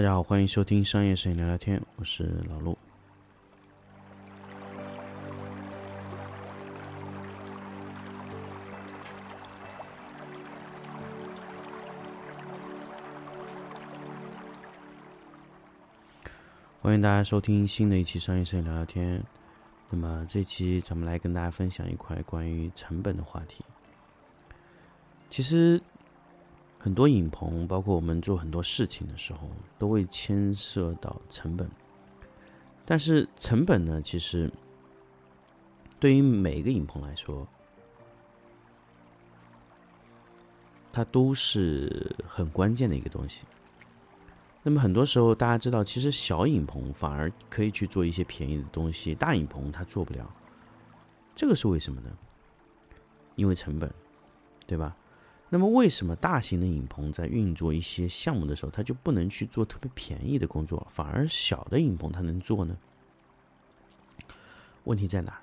大家好，欢迎收听商业摄影聊聊天，我是老陆。欢迎大家收听新的一期商业摄影聊聊天。那么这期咱们来跟大家分享一块关于成本的话题。其实很多影棚，包括我们做很多事情的时候，都会牵涉到成本。但是成本呢，其实对于每一个影棚来说，它都是很关键的一个东西。那么很多时候，大家知道，其实小影棚反而可以去做一些便宜的东西，大影棚它做不了。这个是为什么呢？因为成本，对吧？那么为什么大型的影棚在运作一些项目的时候，它就不能去做特别便宜的工作，反而小的影棚它能做呢？问题在哪？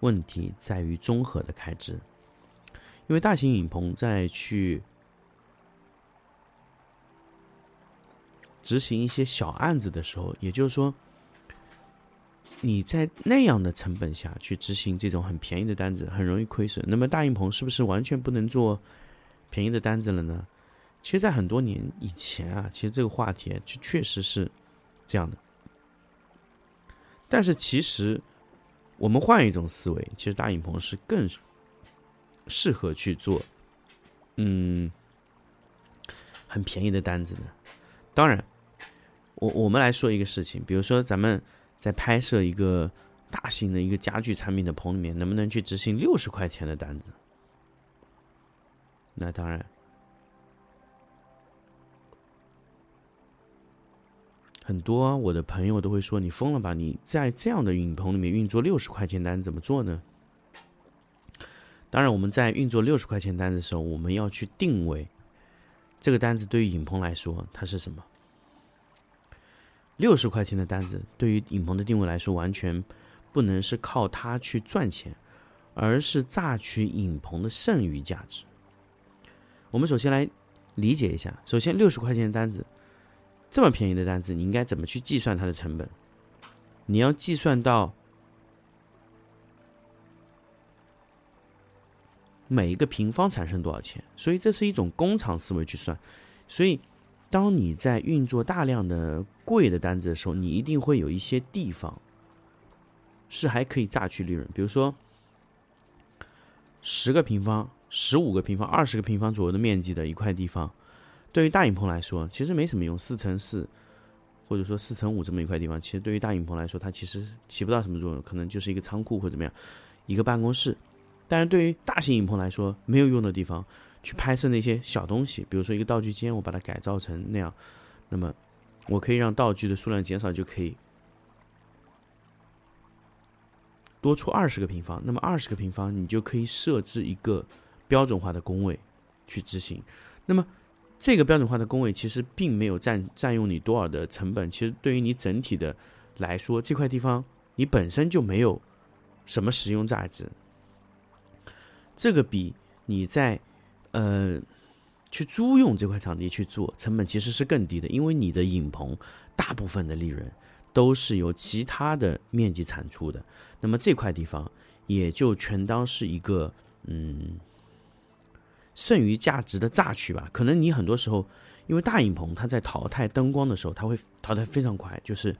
问题在于综合的开支，因为大型影棚在去。执行一些小案子的时候，也就是说，你在那样的成本下去执行这种很便宜的单子，很容易亏损。那么大影棚是不是完全不能做便宜的单子了呢？其实，在很多年以前啊，其实这个话题就确实是这样的。但是，其实我们换一种思维，其实大影棚是更适合去做，嗯，很便宜的单子的。当然。我我们来说一个事情，比如说咱们在拍摄一个大型的一个家具产品的棚里面，能不能去执行六十块钱的单子？那当然，很多我的朋友都会说：“你疯了吧？你在这样的影棚里面运作六十块钱单怎么做呢？”当然，我们在运作六十块钱单的时候，我们要去定位这个单子对于影棚来说它是什么。六十块钱的单子，对于影棚的定位来说，完全不能是靠它去赚钱，而是榨取影棚的剩余价值。我们首先来理解一下，首先六十块钱的单子，这么便宜的单子，你应该怎么去计算它的成本？你要计算到每一个平方产生多少钱，所以这是一种工厂思维去算，所以。当你在运作大量的贵的单子的时候，你一定会有一些地方是还可以榨取利润。比如说，十个平方、十五个平方、二十个平方左右的面积的一块地方，对于大影棚来说，其实没什么用。四乘四，或者说四乘五这么一块地方，其实对于大影棚来说，它其实起不到什么作用，可能就是一个仓库或怎么样，一个办公室。但是对于大型影棚来说，没有用的地方。去拍摄那些小东西，比如说一个道具间，我把它改造成那样，那么我可以让道具的数量减少，就可以多出二十个平方。那么二十个平方，你就可以设置一个标准化的工位去执行。那么这个标准化的工位其实并没有占占用你多少的成本，其实对于你整体的来说，这块地方你本身就没有什么实用价值。这个比你在呃，去租用这块场地去做，成本其实是更低的，因为你的影棚大部分的利润都是由其他的面积产出的，那么这块地方也就全当是一个嗯剩余价值的榨取吧。可能你很多时候，因为大影棚它在淘汰灯光的时候，它会淘汰非常快，就是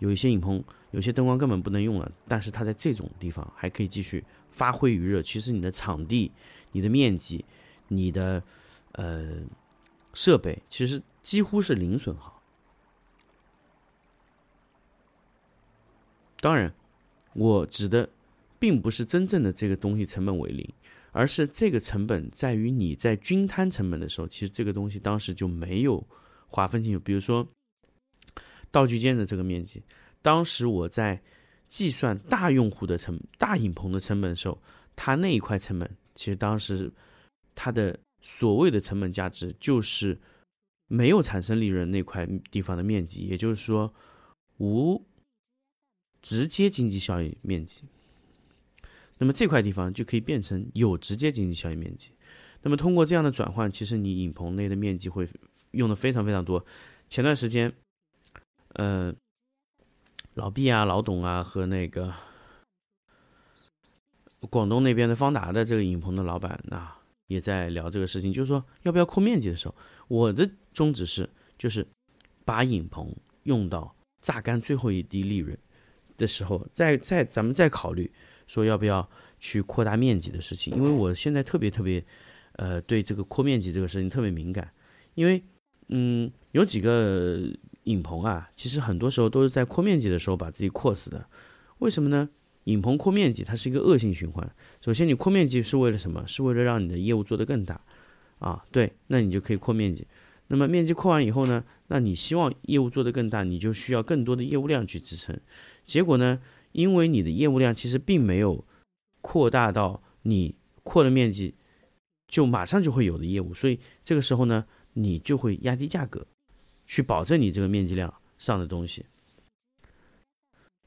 有一些影棚有些灯光根本不能用了，但是它在这种地方还可以继续发挥余热。其实你的场地、你的面积。你的呃设备其实几乎是零损耗。当然，我指的并不是真正的这个东西成本为零，而是这个成本在于你在均摊成本的时候，其实这个东西当时就没有划分清楚。比如说道具间的这个面积，当时我在计算大用户的成大影棚的成本的时候，它那一块成本其实当时。它的所谓的成本价值就是没有产生利润那块地方的面积，也就是说无直接经济效益面积。那么这块地方就可以变成有直接经济效益面积。那么通过这样的转换，其实你影棚内的面积会用的非常非常多。前段时间，呃，老毕啊、老董啊和那个广东那边的方达的这个影棚的老板啊，也在聊这个事情，就是说要不要扩面积的时候，我的宗旨是，就是把影棚用到榨干最后一滴利润的时候，再再咱们再考虑说要不要去扩大面积的事情，因为我现在特别特别，呃，对这个扩面积这个事情特别敏感，因为。嗯，有几个影棚啊，其实很多时候都是在扩面积的时候把自己扩死的。为什么呢？影棚扩面积，它是一个恶性循环。首先，你扩面积是为了什么？是为了让你的业务做得更大啊。对，那你就可以扩面积。那么面积扩完以后呢，那你希望业务做得更大，你就需要更多的业务量去支撑。结果呢，因为你的业务量其实并没有扩大到你扩的面积就马上就会有的业务，所以这个时候呢。你就会压低价格，去保证你这个面积量上的东西，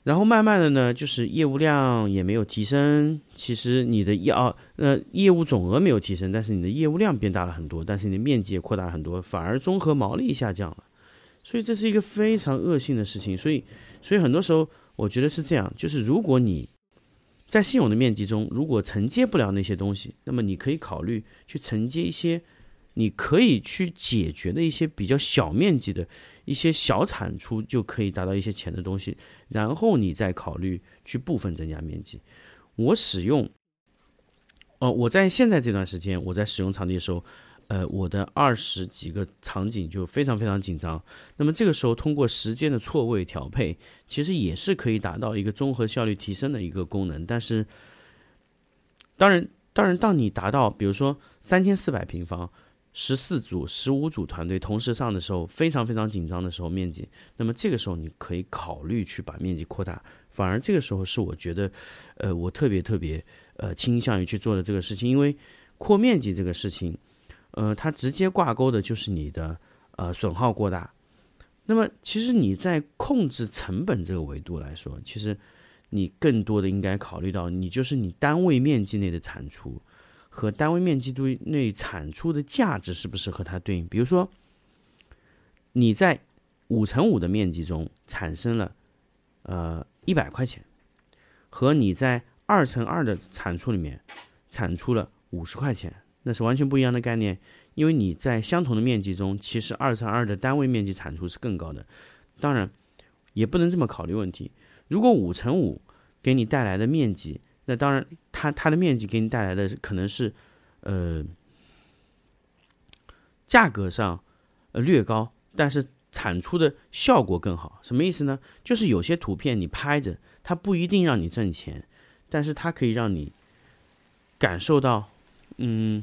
然后慢慢的呢，就是业务量也没有提升，其实你的业啊呃业务总额没有提升，但是你的业务量变大了很多，但是你的面积也扩大了很多，反而综合毛利下降了，所以这是一个非常恶性的事情，所以所以很多时候我觉得是这样，就是如果你在现有的面积中如果承接不了那些东西，那么你可以考虑去承接一些。你可以去解决的一些比较小面积的一些小产出，就可以达到一些钱的东西，然后你再考虑去部分增加面积。我使用，哦，我在现在这段时间，我在使用场地的时候，呃，我的二十几个场景就非常非常紧张。那么这个时候，通过时间的错位调配，其实也是可以达到一个综合效率提升的一个功能。但是，当然，当然，当你达到比如说三千四百平方。十四组、十五组团队同时上的时候，非常非常紧张的时候，面积，那么这个时候你可以考虑去把面积扩大。反而这个时候是我觉得，呃，我特别特别呃倾向于去做的这个事情，因为扩面积这个事情，呃，它直接挂钩的就是你的呃损耗过大。那么其实你在控制成本这个维度来说，其实你更多的应该考虑到你就是你单位面积内的产出。和单位面积对内产出的价值是不是和它对应？比如说，你在五乘五的面积中产生了呃一百块钱，和你在二乘二的产出里面产出了五十块钱，那是完全不一样的概念。因为你在相同的面积中，其实二乘二的单位面积产出是更高的。当然，也不能这么考虑问题。如果五乘五给你带来的面积，那当然，它它的面积给你带来的可能是，呃，价格上呃略高，但是产出的效果更好。什么意思呢？就是有些图片你拍着，它不一定让你挣钱，但是它可以让你感受到嗯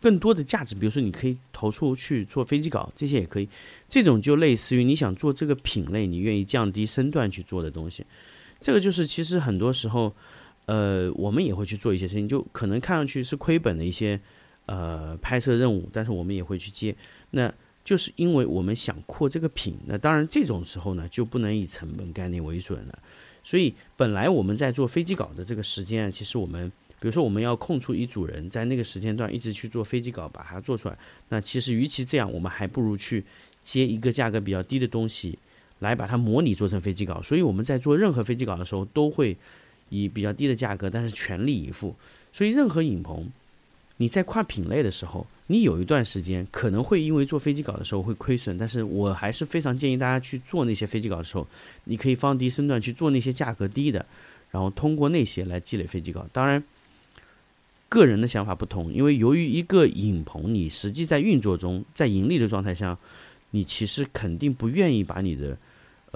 更多的价值。比如说，你可以投出去做飞机稿，这些也可以。这种就类似于你想做这个品类，你愿意降低身段去做的东西。这个就是其实很多时候。呃，我们也会去做一些事情，就可能看上去是亏本的一些呃拍摄任务，但是我们也会去接。那就是因为我们想扩这个品，那当然这种时候呢，就不能以成本概念为准了。所以本来我们在做飞机稿的这个时间，其实我们比如说我们要空出一组人，在那个时间段一直去做飞机稿，把它做出来。那其实与其这样，我们还不如去接一个价格比较低的东西，来把它模拟做成飞机稿。所以我们在做任何飞机稿的时候，都会。以比较低的价格，但是全力以赴。所以，任何影棚，你在跨品类的时候，你有一段时间可能会因为做飞机稿的时候会亏损，但是我还是非常建议大家去做那些飞机稿的时候，你可以放低身段去做那些价格低的，然后通过那些来积累飞机稿。当然，个人的想法不同，因为由于一个影棚，你实际在运作中，在盈利的状态下，你其实肯定不愿意把你的。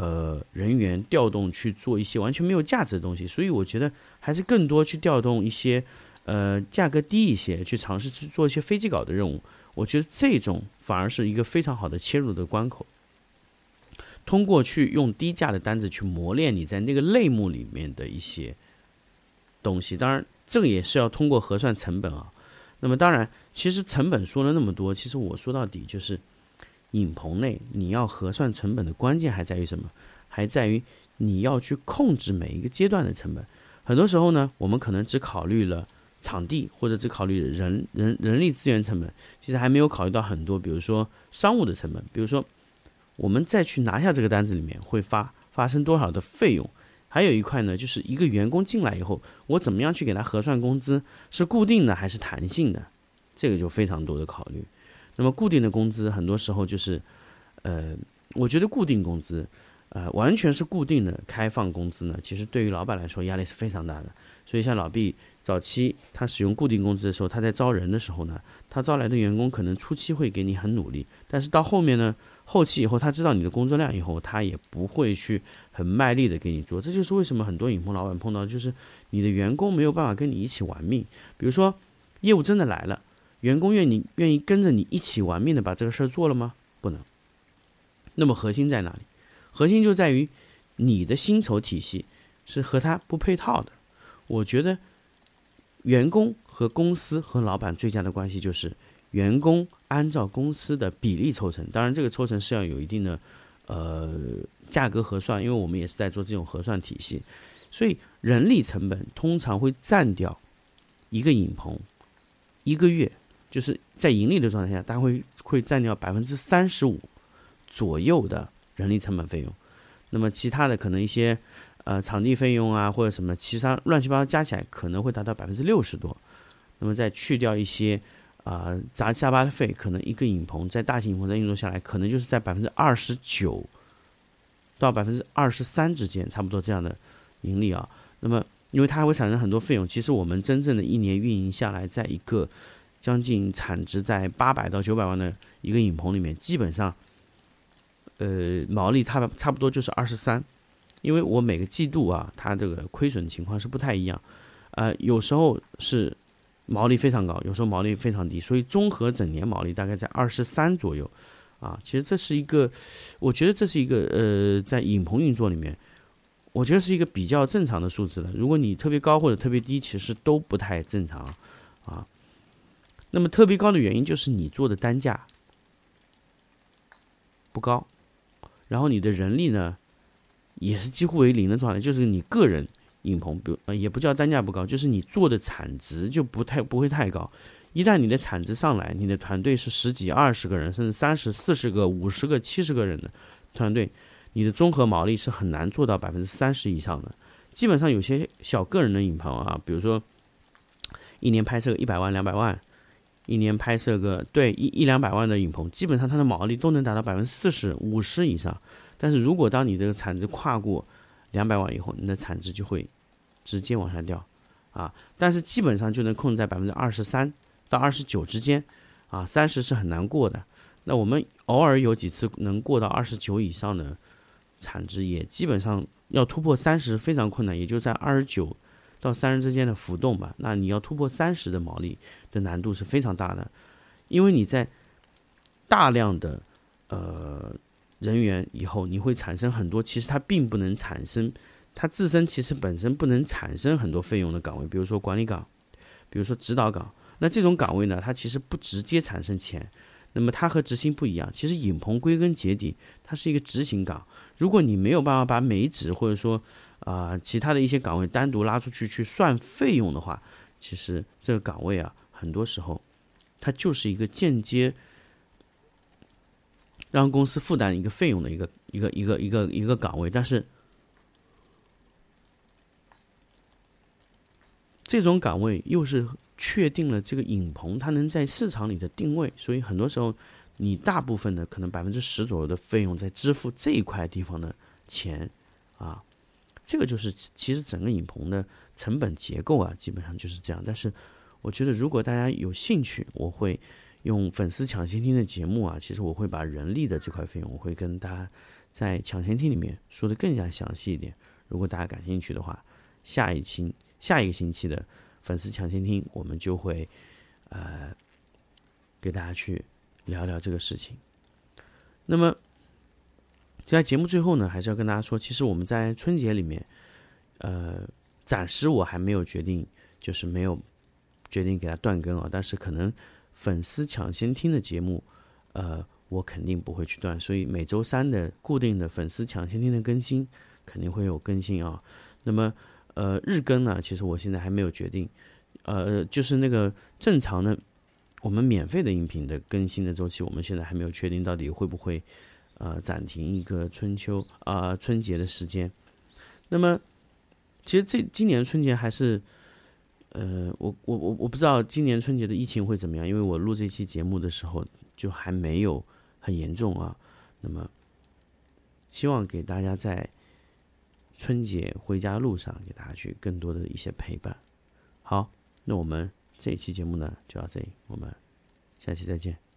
呃，人员调动去做一些完全没有价值的东西，所以我觉得还是更多去调动一些，呃，价格低一些，去尝试去做一些飞机稿的任务。我觉得这种反而是一个非常好的切入的关口。通过去用低价的单子去磨练你在那个类目里面的一些东西，当然这个也是要通过核算成本啊。那么当然，其实成本说了那么多，其实我说到底就是。影棚内你要核算成本的关键还在于什么？还在于你要去控制每一个阶段的成本。很多时候呢，我们可能只考虑了场地，或者只考虑人人人力资源成本，其实还没有考虑到很多，比如说商务的成本。比如说，我们再去拿下这个单子里面会发发生多少的费用？还有一块呢，就是一个员工进来以后，我怎么样去给他核算工资？是固定的还是弹性的？这个就非常多的考虑。那么固定的工资很多时候就是，呃，我觉得固定工资，呃，完全是固定的开放工资呢，其实对于老板来说压力是非常大的。所以像老毕早期他使用固定工资的时候，他在招人的时候呢，他招来的员工可能初期会给你很努力，但是到后面呢。后期以后，他知道你的工作量以后，他也不会去很卖力的给你做。这就是为什么很多影棚老板碰到，就是你的员工没有办法跟你一起玩命。比如说，业务真的来了，员工愿意愿意跟着你一起玩命的把这个事儿做了吗？不能。那么核心在哪里？核心就在于你的薪酬体系是和他不配套的。我觉得，员工和公司和老板最佳的关系就是。员工按照公司的比例抽成，当然这个抽成是要有一定的，呃，价格核算，因为我们也是在做这种核算体系，所以人力成本通常会占掉一个影棚一个月，就是在盈利的状态下，它会会占掉百分之三十五左右的人力成本费用，那么其他的可能一些呃场地费用啊或者什么其他乱七八糟加起来可能会达到百分之六十多，那么再去掉一些。啊，杂七杂八的费，可能一个影棚在大型影棚在运作下来，可能就是在百分之二十九到百分之二十三之间，差不多这样的盈利啊。那么，因为它还会产生很多费用，其实我们真正的一年运营下来，在一个将近产值在八百到九百万的一个影棚里面，基本上，呃，毛利差差不多就是二十三，因为我每个季度啊，它这个亏损情况是不太一样，呃，有时候是。毛利非常高，有时候毛利非常低，所以综合整年毛利大概在二十三左右，啊，其实这是一个，我觉得这是一个呃，在影棚运作里面，我觉得是一个比较正常的数字了。如果你特别高或者特别低，其实都不太正常，啊，那么特别高的原因就是你做的单价不高，然后你的人力呢也是几乎为零的状态，就是你个人。影棚，比如呃，也不叫单价不高，就是你做的产值就不太不会太高。一旦你的产值上来，你的团队是十几、二十个人，甚至三十四十个、五十个、七十个人的团队，你的综合毛利是很难做到百分之三十以上的。基本上有些小个人的影棚啊，比如说一年拍摄一百万、两百万，一年拍摄个对一一两百万的影棚，基本上它的毛利都能达到百分之四十五十以上。但是如果当你这个产值跨过两百万以后，你的产值就会直接往下掉，啊，但是基本上就能控制在百分之二十三到二十九之间，啊，三十是很难过的。那我们偶尔有几次能过到二十九以上的产值，也基本上要突破三十非常困难，也就在二十九到三十之间的浮动吧。那你要突破三十的毛利的难度是非常大的，因为你在大量的呃。人员以后你会产生很多，其实它并不能产生，它自身其实本身不能产生很多费用的岗位，比如说管理岗，比如说指导岗。那这种岗位呢，它其实不直接产生钱。那么它和执行不一样，其实影棚归根结底它是一个执行岗。如果你没有办法把美指或者说啊其他的一些岗位单独拉出去去算费用的话，其实这个岗位啊，很多时候它就是一个间接。让公司负担一个费用的一个一个一个一个一个岗位，但是这种岗位又是确定了这个影棚它能在市场里的定位，所以很多时候你大部分的可能百分之十左右的费用在支付这一块地方的钱啊，这个就是其实整个影棚的成本结构啊，基本上就是这样。但是我觉得如果大家有兴趣，我会。用粉丝抢先听的节目啊，其实我会把人力的这块费用，我会跟大家在抢先听里面说的更加详细一点。如果大家感兴趣的话，下一期下一个星期的粉丝抢先听，我们就会呃给大家去聊聊这个事情。那么在节目最后呢，还是要跟大家说，其实我们在春节里面，呃，暂时我还没有决定，就是没有决定给他断更啊，但是可能。粉丝抢先听的节目，呃，我肯定不会去断，所以每周三的固定的粉丝抢先听的更新肯定会有更新啊。那么，呃，日更呢，其实我现在还没有决定，呃，就是那个正常的我们免费的音频的更新的周期，我们现在还没有确定到底会不会呃暂停一个春秋啊春节的时间。那么，其实这今年春节还是，呃，我我我我不知道今年春节的疫情会怎么样，因为我录这期节目的时候就还没有很严重啊。那么，希望给大家在春节回家路上给大家去更多的一些陪伴。好，那我们这一期节目呢就到这里，我们下期再见。